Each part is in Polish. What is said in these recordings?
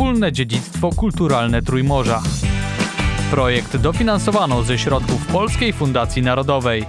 Wspólne dziedzictwo kulturalne Trójmorza. Projekt dofinansowano ze środków Polskiej Fundacji Narodowej.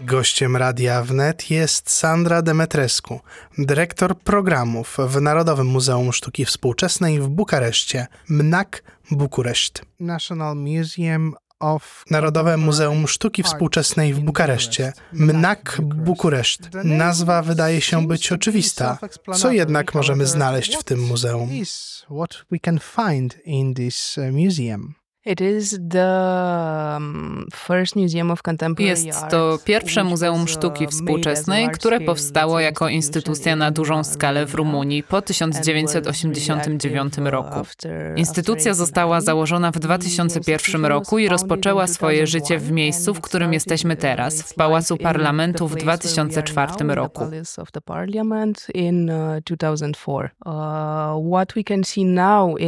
Gościem Radia Wnet jest Sandra Demetrescu, dyrektor programów w Narodowym Muzeum Sztuki Współczesnej w Bukareszcie, MNAK Bukureszt. National Museum of Narodowe Muzeum Sztuki Współczesnej w Bukareszcie, MNAK Bukureszt. Nazwa wydaje się być oczywista. Co jednak możemy znaleźć w tym muzeum? What we can find in this uh, museum. Jest to pierwsze Muzeum Sztuki Współczesnej, które powstało jako instytucja na dużą skalę w Rumunii po 1989 roku. Instytucja została założona w 2001 roku i rozpoczęła swoje życie w miejscu, w którym jesteśmy teraz, w Pałacu Parlamentu w 2004 roku.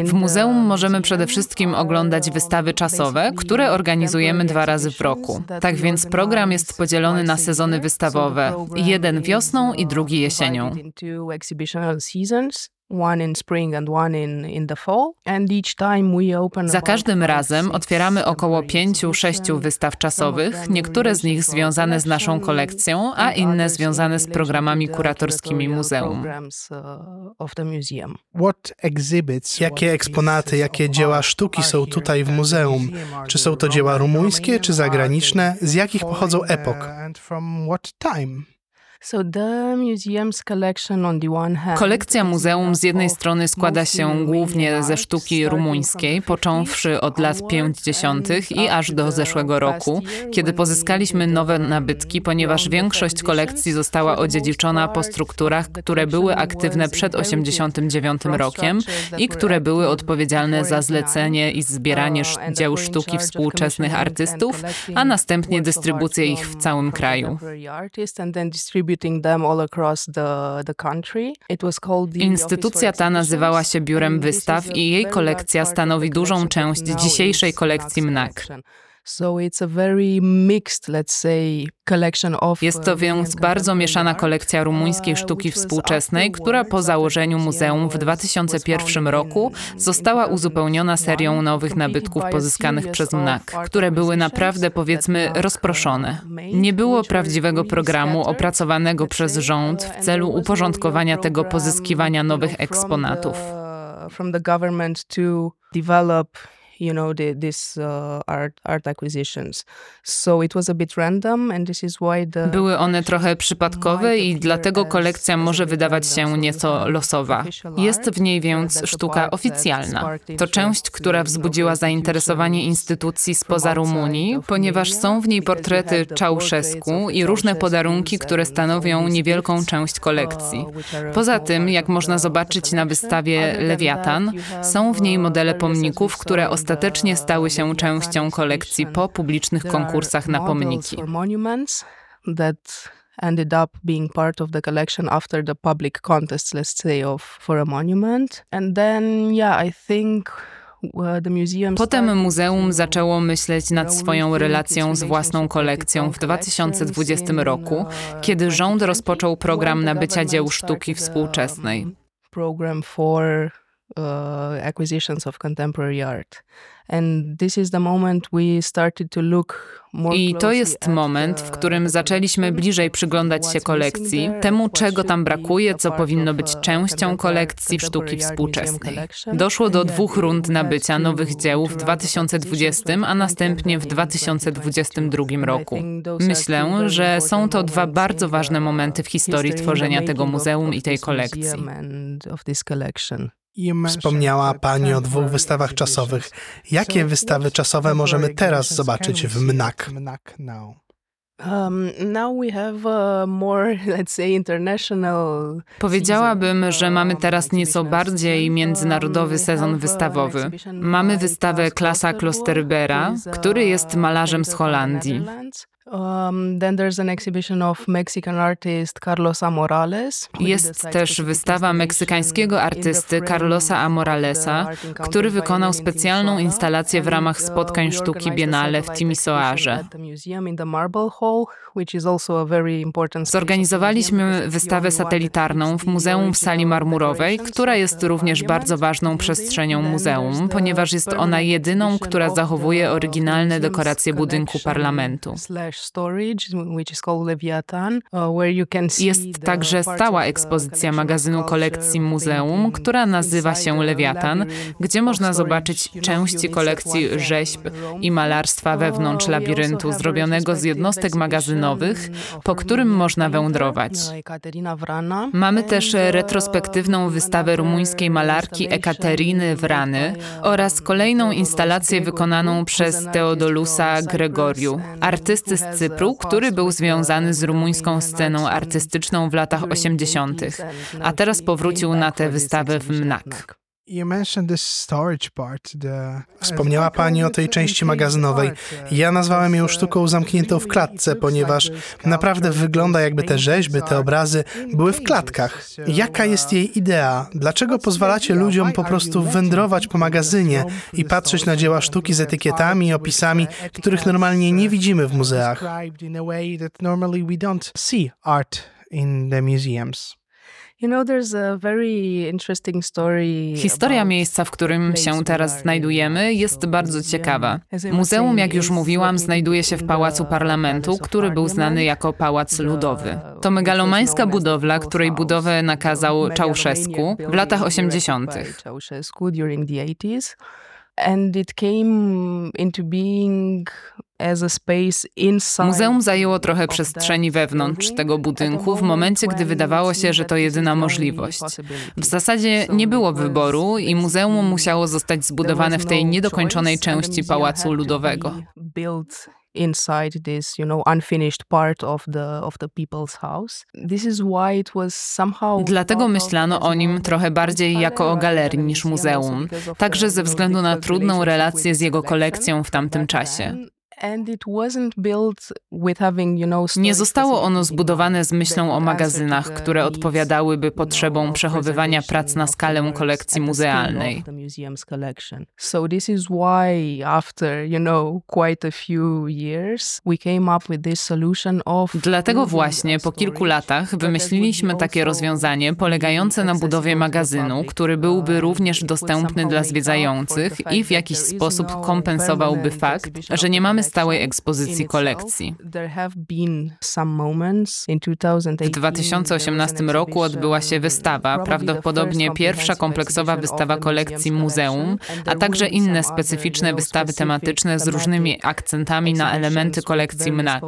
W muzeum możemy przede wszystkim oglądać wystawy wystawy czasowe, które organizujemy dwa razy w roku. Tak więc program jest podzielony na sezony wystawowe, jeden wiosną i drugi jesienią. Za każdym razem otwieramy około pięciu, sześciu wystaw czasowych, niektóre z nich związane z naszą kolekcją, a inne związane z programami kuratorskimi muzeum. Jakie eksponaty, jakie dzieła sztuki są tutaj w muzeum? Czy są to dzieła rumuńskie, czy zagraniczne? Z jakich pochodzą epok? Kolekcja muzeum z jednej strony składa się głównie ze sztuki rumuńskiej, począwszy od lat 50. i aż do zeszłego roku, kiedy pozyskaliśmy nowe nabytki, ponieważ większość kolekcji została odziedziczona po strukturach, które były aktywne przed 89 rokiem i które były odpowiedzialne za zlecenie i zbieranie dzieł sztuki współczesnych artystów, a następnie dystrybucję ich w całym kraju. Instytucja ta nazywała się Biurem Wystaw i jej kolekcja stanowi dużą część dzisiejszej kolekcji MNAK. Jest to więc bardzo mieszana kolekcja rumuńskiej sztuki współczesnej, która po założeniu muzeum w 2001 roku została uzupełniona serią nowych nabytków pozyskanych przez MNAK, które były naprawdę powiedzmy rozproszone. Nie było prawdziwego programu opracowanego przez rząd w celu uporządkowania tego pozyskiwania nowych eksponatów you know the, this uh, art, art acquisitions. So it was a bit random and this is why the Były one trochę przypadkowe i dlatego kolekcja może wydawać się nieco losowa. Jest w niej więc sztuka oficjalna. To część, która wzbudziła zainteresowanie instytucji spoza Rumunii, ponieważ są w niej portrety Czałszewsku i różne podarunki, które stanowią niewielką część kolekcji. Poza tym, jak można zobaczyć na wystawie Lewiatan, są w niej modele pomników, które ostatecznie stały się częścią kolekcji po publicznych konkursach na pomniki. ended up being part of the collection after the public let's say, of for a monument. And then, yeah, I think Potem muzeum zaczęło myśleć nad swoją relacją z własną kolekcją w 2020 roku, kiedy rząd rozpoczął program nabycia dzieł sztuki współczesnej. Program for uh, acquisitions of contemporary art. I to jest moment, w którym zaczęliśmy bliżej przyglądać się kolekcji, temu czego tam brakuje, co powinno być częścią kolekcji sztuki współczesnej. Doszło do dwóch rund nabycia nowych dzieł w 2020, a następnie w 2022 roku. Myślę, że są to dwa bardzo ważne momenty w historii tworzenia tego muzeum i tej kolekcji. Wspomniała Pani o dwóch wystawach czasowych. Jakie wystawy czasowe możemy teraz zobaczyć w MNAK? Um, Powiedziałabym, że mamy teraz nieco bardziej międzynarodowy sezon wystawowy. Mamy wystawę Klasa Klosterbera, który jest malarzem z Holandii. Um, then there's an exhibition of Mexican artist Carlosa Morales. Jest też wystawa meksykańskiego artysty Carlosa Amoralesa, który wykonał specjalną Timisoara. instalację w ramach uh, spotkań sztuki Biennale w satellite Timisoarze. exhibition at the museum in the Marble Hall, which is also a very important space of the museum Zorganizowaliśmy wystawę satelitarną w Muzeum w Sali Marmurowej, która jest również bardzo ważną przestrzenią muzeum, ponieważ jest ona jedyną, która zachowuje oryginalne dekoracje budynku parlamentu. Uh, Jest także stała ekspozycja magazynu kolekcji muzeum, która nazywa się Lewiatan, gdzie można zobaczyć części kolekcji rzeźb i malarstwa wewnątrz Uh, we also labiryntu zrobionego z jednostek magazynowych, po którym można wędrować. uh. Mamy też uh, retrospektywną wystawę rumuńskiej malarki made Wrany um, oraz kolejną instalację wykonaną przez Teodolusa Gregoriu, artysty z Cypru, który był związany z rumuńską sceną artystyczną w latach during the 80., 80s and a teraz powrócił na tę wystawę w MNAK. Wspomniała Pani o tej części magazynowej. Ja nazwałem ją sztuką zamkniętą w klatce, ponieważ naprawdę wygląda jakby te rzeźby, te obrazy były w klatkach. Jaka jest jej idea? Dlaczego pozwalacie ludziom po prostu wędrować po magazynie i patrzeć na dzieła sztuki z etykietami i opisami, których normalnie nie widzimy w muzeach? in the museums. Historia miejsca, w którym się teraz znajdujemy, jest bardzo ciekawa. Muzeum, jak już mówiłam, znajduje się w Pałacu Parlamentu, który był znany jako Pałac Ludowy. To megalomańska budowla, której budowę nakazał Czałszewsku w latach erected 80. by Ceausescu during the 80s. And it came into being Muzeum zajęło trochę przestrzeni wewnątrz tego budynku w momencie, gdy wydawało się, że to jedyna możliwość. W zasadzie nie było wyboru i muzeum musiało zostać zbudowane w tej no niedokończonej części Pałacu Ludowego. inside this, you know, unfinished part of the of the people's house. This is why it was somehow Dlatego myślano o nim trochę bardziej jako o galerii niż muzeum, także ze względu na trudną relację z jego kolekcją w tamtym czasie. Nie zostało ono zbudowane z myślą o magazynach, które odpowiadałyby potrzebom przechowywania prac na skalę kolekcji muzealnej. Dlatego właśnie po kilku latach wymyśliliśmy takie rozwiązanie polegające na budowie magazynu, który byłby uh, również dostępny dla zwiedzających i w jakiś sposób no kompensowałby fakt, że nie mamy stałej ekspozycji kolekcji. There have been some moments in 2018, W 2018 roku odbyła się wystawa, prawdopodobnie pierwsza kompleksowa wystawa kolekcji muzeum, a także inne specyficzne wystawy tematyczne z różnymi akcentami na elementy kolekcji MNAK.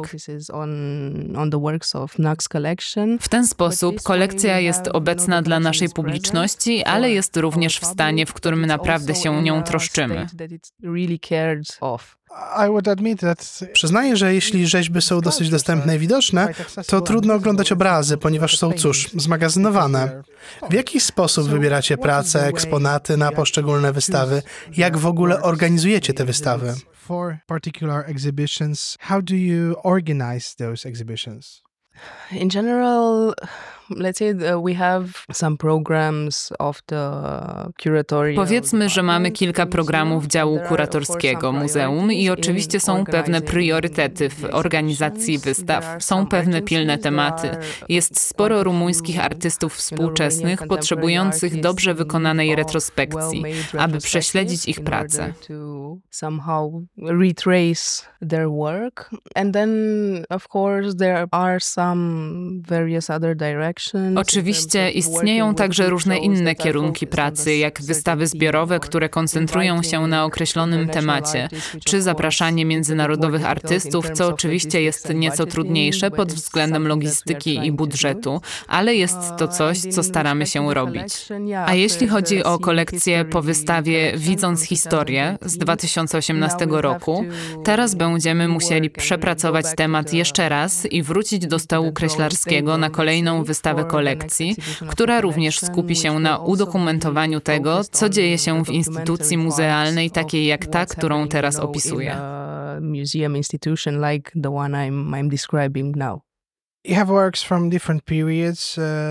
W ten sposób kolekcja jest obecna dla naszej publiczności, ale jest również w stanie, w którym naprawdę się nią troszczymy. Przyznaję, że jeśli rzeźby są dosyć dostępne i widoczne, to trudno oglądać obrazy, ponieważ są, cóż, zmagazynowane. W jaki sposób wybieracie pracę, eksponaty na poszczególne wystawy? Jak w ogóle organizujecie te wystawy? In general, let's say we have some programs of the curatorial Powiedzmy, że mamy kilka programów działu kuratorskiego muzeum i oczywiście są pewne priorytety w organizacji wystaw. Są pewne pilne tematy. Jest sporo rumuńskich artystów współczesnych potrzebujących dobrze wykonanej retrospekcji, aby prześledzić ich pracę. somehow retrace their work. And then, of course, there are some various other directions. Oczywiście istnieją także różne inne kierunki pracy, jak wystawy zbiorowe, które koncentrują się na określonym temacie, czy zapraszanie międzynarodowych artystów, co oczywiście jest nieco trudniejsze pod względem logistyki i budżetu, ale jest to coś, co staramy się robić. A jeśli chodzi o kolekcję po wystawie Widząc Historię z 2018 roku, teraz będziemy musieli przepracować temat jeszcze raz i wrócić do stołu kreślarskiego na kolejną wystawę wystawę kolekcji, która również skupi się na udokumentowaniu tego, co dzieje się w instytucji muzealnej takiej jak ta, którą teraz opisuję. Museum institution like the one I'm, I'm describing now.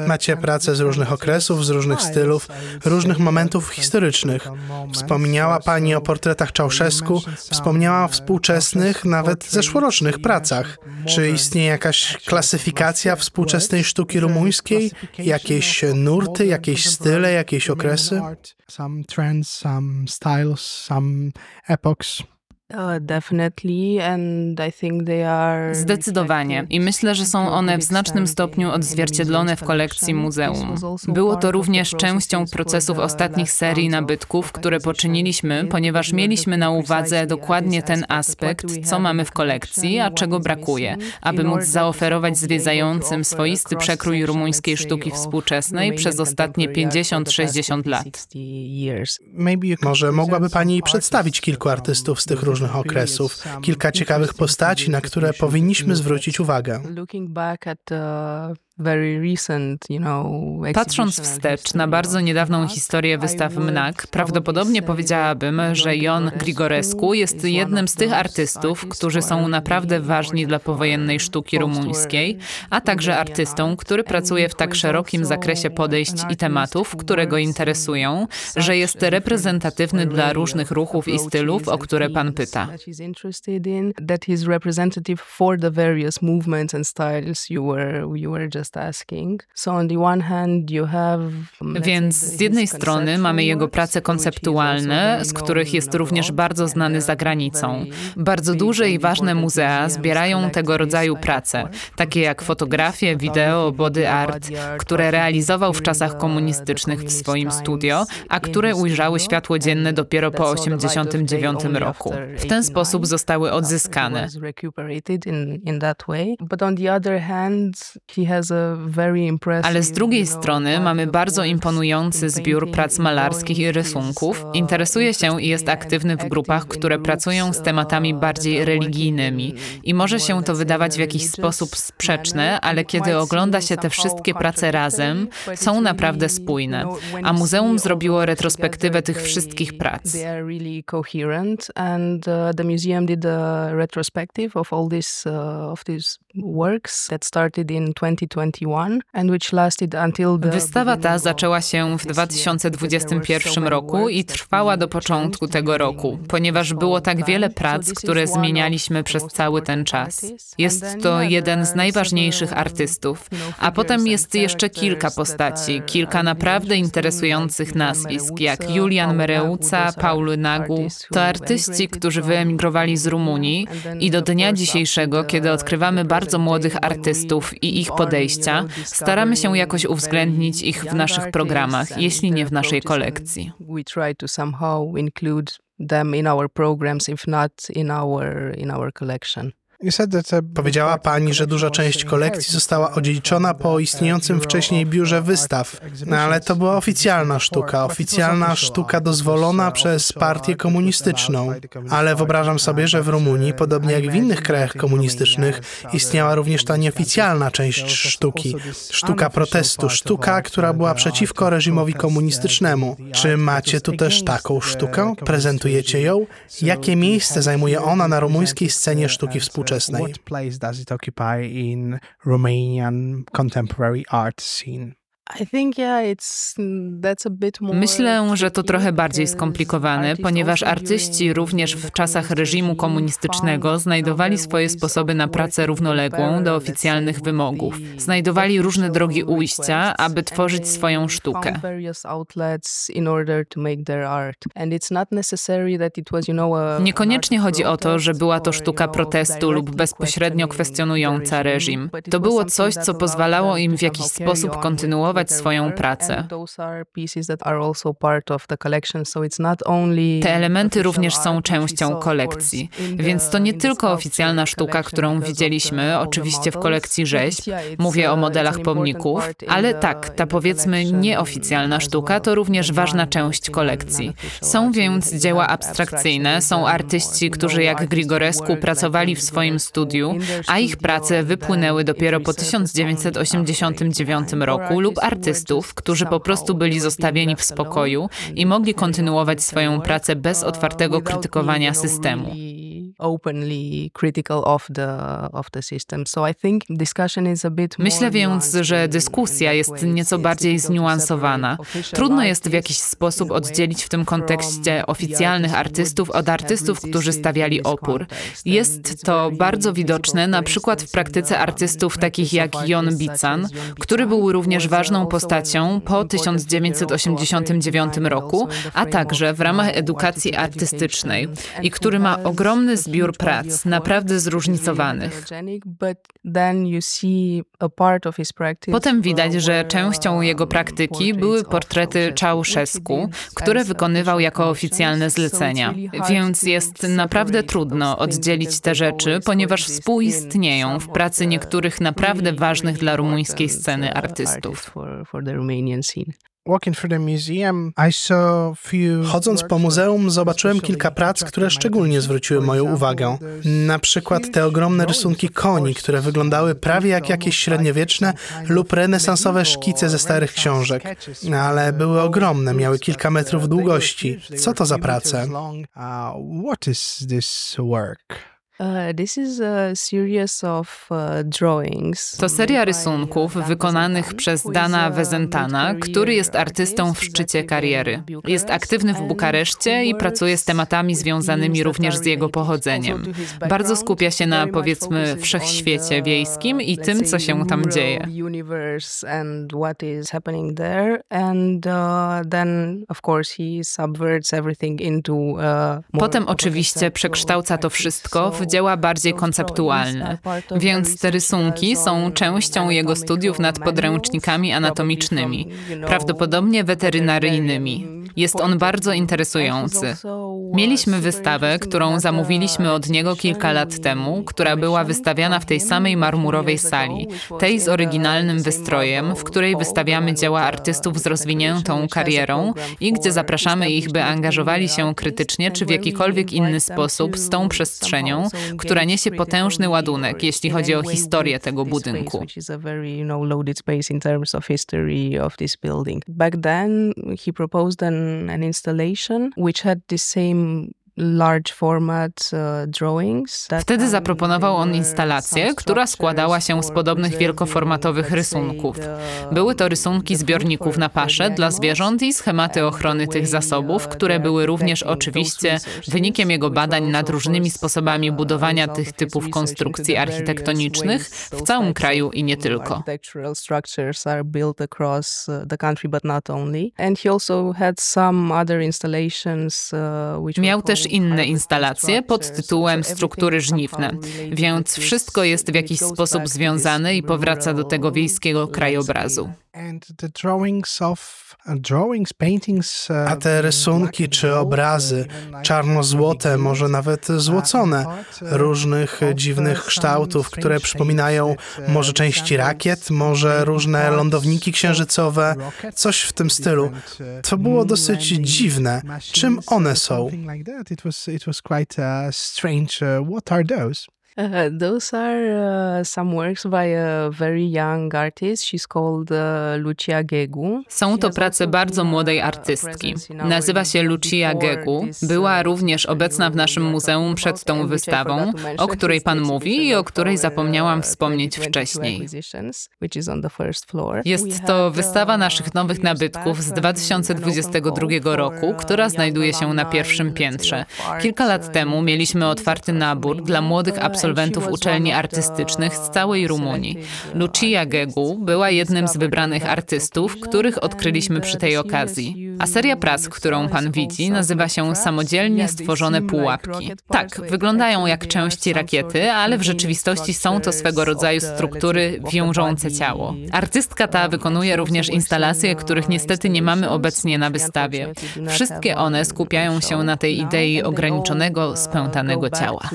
Macie pracę z różnych okresów, z różnych stylów, różnych momentów historycznych. Wspomniała Pani o portretach Czałszewsku, wspomniała o współczesnych, nawet zeszłorocznych pracach. Czy istnieje jakaś klasyfikacja współczesnej sztuki rumuńskiej? Jakieś nurty, jakieś style, jakieś okresy? Some trends, some styles, some epochs. Uh, definitely, and I think they are Zdecydowanie. I myślę, że są one w znacznym stopniu odzwierciedlone w kolekcji muzeum. Było to również częścią procesów ostatnich serii nabytków, które poczyniliśmy, ponieważ mieliśmy na uwadze dokładnie ten aspekt, co mamy w kolekcji, a czego brakuje, aby móc zaoferować zwiedzającym swoisty przekrój rumuńskiej sztuki współczesnej przez ostatnie 50-60 lat. Może mogłaby Pani przedstawić kilku artystów z tych różnych okresów, kilka ciekawych postaci, na które powinniśmy zwrócić uwagę. Patrząc wstecz na bardzo niedawną historię wystaw MNAK, prawdopodobnie powiedziałabym, że Jon Grigorescu jest jednym z tych artystów, którzy są naprawdę ważni dla powojennej sztuki rumuńskiej, a także artystą, który pracuje w tak szerokim zakresie podejść i tematów, które go interesują, że jest reprezentatywny dla różnych ruchów i stylów, o które pan pyta. That he's representative for the various movements and styles you were you were Więc z jednej strony mamy jego prace konceptualne, z których jest również bardzo znany za granicą. Bardzo duże i ważne muzea zbierają tego rodzaju prace, takie jak fotografie, wideo, body art, które realizował w czasach komunistycznych w swoim studio, a które ujrzały światło dzienne dopiero po 1989 roku. W ten sposób zostały odzyskane. Ale z drugiej strony mamy bardzo imponujący zbiór prac malarskich i rysunków. Interesuje się i jest aktywny w grupach, które pracują z tematami bardziej religijnymi. I może się to wydawać w jakiś sposób sprzeczne, ale kiedy ogląda się te wszystkie prace razem, są naprawdę spójne. A muzeum zrobiło retrospektywę tych wszystkich prac. Uh, the museum did a retrospective of all these uh, of these works that started in 2021 and which lasted until the Wystawa ta zaczęła się w this year. 2021 roku i trwała do początku tego roku, ponieważ było tak wiele prac, które zmienialiśmy przez cały ten czas. Jest to jeden z najważniejszych artystów, a potem jest jeszcze kilka postaci, kilka naprawdę interesujących nazwisk, jak Julian Mereuca, Paul Nagu. To artyści, którzy wyemigrowali z Rumunii i do dnia dzisiejszego, kiedy odkrywamy bardzo młodych artystów i ich podejścia, staramy się jakoś uwzględnić ich w naszych programach, jeśli nie w naszej kolekcji. Them in our programs, if not in our in our collection. Powiedziała Pani, że duża część kolekcji została odziedziczona po istniejącym wcześniej biurze wystaw, no ale to była oficjalna sztuka, oficjalna sztuka dozwolona przez partię komunistyczną. Ale wyobrażam sobie, że w Rumunii, podobnie jak w innych krajach komunistycznych, istniała również ta nieoficjalna część sztuki, sztuka protestu, sztuka, która była przeciwko reżimowi komunistycznemu. Czy macie tu też taką sztukę? Prezentujecie ją? Jakie miejsce zajmuje ona na rumuńskiej scenie sztuki współczesnej? What place does it occupy in Romanian contemporary art scene? More Myślę, że to trochę bardziej skomplikowane, ponieważ artyści również w czasach reżimu komunistycznego znajdowali swoje sposoby na pracę równoległą do oficjalnych wymogów. Znajdowali różne drogi ujścia, aby tworzyć swoją sztukę. Niekoniecznie chodzi o to, że była to sztuka protestu lub bezpośrednio kwestionująca reżim. To było coś, co pozwalało im w jakiś sposób on kontynuować swoją pracę. Te elementy również są częścią kolekcji, więc to nie tylko oficjalna sztuka, którą widzieliśmy, oczywiście w kolekcji rzeźb, mówię o modelach pomników, ale tak, ta powiedzmy nieoficjalna sztuka to również ważna część kolekcji. Są więc dzieła abstrakcyjne, są artyści, którzy jak Grigorescu pracowali w swoim studiu, a ich prace wypłynęły dopiero po 1989 roku, lub artystów, którzy po prostu byli zostawieni w spokoju i mogli kontynuować swoją pracę bez otwartego krytykowania systemu. Myślę więc, że dyskusja jest nieco bardziej zniuansowana. Trudno jest w jakiś sposób oddzielić w tym kontekście oficjalnych artystów od artystów, którzy stawiali opór. Jest to bardzo widoczne na przykład w praktyce artystów takich jak Jon Bican, który był również ważną postacią po 1989 roku, a także w ramach edukacji artystycznej. I który ma ogromny zbiór prac, naprawdę zróżnicowanych. Potem widać, że częścią jego praktyki były portrety Ceausescu, które wykonywał jako oficjalne zlecenia. Więc jest naprawdę trudno oddzielić te rzeczy, ponieważ współistnieją w pracy niektórych naprawdę ważnych dla rumuńskiej sceny artystów. Chodząc po muzeum, zobaczyłem kilka prac, które szczególnie zwróciły moją uwagę. Na przykład te ogromne rysunki koni, które wyglądały prawie jak jakieś średniowieczne lub renesansowe szkice ze starych książek. Ale były ogromne, miały kilka metrów długości. Co to za prace? What is this work? To seria rysunków wykonanych przez Dana Wezentana, który jest artystą w szczycie kariery. Jest aktywny w Bukareszcie i pracuje z tematami związanymi również z jego pochodzeniem. Bardzo skupia się na, powiedzmy, wszechświecie wiejskim i tym, co się tam dzieje. Potem oczywiście przekształca to wszystko w dzieła bardziej konceptualne, więc te rysunki są częścią jego studiów nad podręcznikami anatomicznymi, prawdopodobnie weterynaryjnymi. Jest on bardzo interesujący. Mieliśmy wystawę, którą zamówiliśmy od niego kilka lat temu, która była wystawiana w tej samej marmurowej sali, tej z oryginalnym wystrojem, w której wystawiamy dzieła artystów z rozwiniętą karierą i gdzie zapraszamy ich, by angażowali się krytycznie czy w jakikolwiek inny sposób z tą przestrzenią, która niesie potężny ładunek, jeśli chodzi o historię tego budynku. Back then he proposed an, an installation which had the same Uh, Wtedy zaproponował on instalację, która składała się z podobnych wielkoformatowych rysunków. Były to rysunki zbiorników na pasze dla zwierząt i schematy ochrony tych zasobów, które były również oczywiście wynikiem jego badań nad różnymi sposobami budowania tych typów konstrukcji architektonicznych w całym kraju i nie tylko. Miał też inne instalacje pod tytułem Struktury żniwne, więc wszystko jest w jakiś sposób związane i powraca do tego wiejskiego krajobrazu. A te rysunki czy obrazy, czarno-złote, może nawet złocone, różnych dziwnych kształtów, które przypominają może części rakiet, może różne lądowniki księżycowe, coś w tym stylu. To było dosyć dziwne. Czym one są? It was quite uh, strange. Uh, what are those? Uh, those are uh, some works by a very young artist. She's called uh, Lucia Gegu. Są to prace bardzo młodej artystki. Nazywa się Lucia Gegu. Była również obecna w naszym muzeum przed tą wystawą, o której pan mówi i o której zapomniałam wspomnieć wcześniej. Jest to wystawa naszych nowych nabytków z 2022 roku, która znajduje się na pierwszym piętrze. Kilka lat temu mieliśmy otwarty nabór dla młodych absolwentów absolwentów uczelni artystycznych z całej Rumunii. Lucia Gegu była jednym z wybranych artystów, których odkryliśmy przy tej okazji. A seria prac, którą pan widzi, nazywa się Samodzielnie stworzone pułapki. Tak, wyglądają jak części rakiety, ale w rzeczywistości są to swego rodzaju struktury wiążące ciało. Artystka ta wykonuje również instalacje, których niestety nie mamy obecnie na wystawie. Wszystkie one skupiają się na tej idei ograniczonego, spętanego ciała.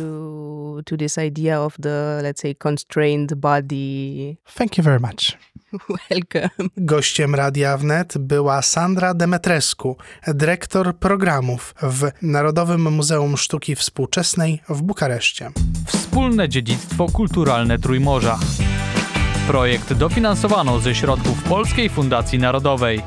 To this idea of the, let's say, constrained body. Thank you very much. Welcome. Gościem Radia Wnet była Sandra Demetrescu, dyrektor programów w Narodowym Muzeum Sztuki Współczesnej w Bukareszcie. Wspólne dziedzictwo kulturalne Trójmorza. Projekt dofinansowano ze środków Polskiej Fundacji Narodowej.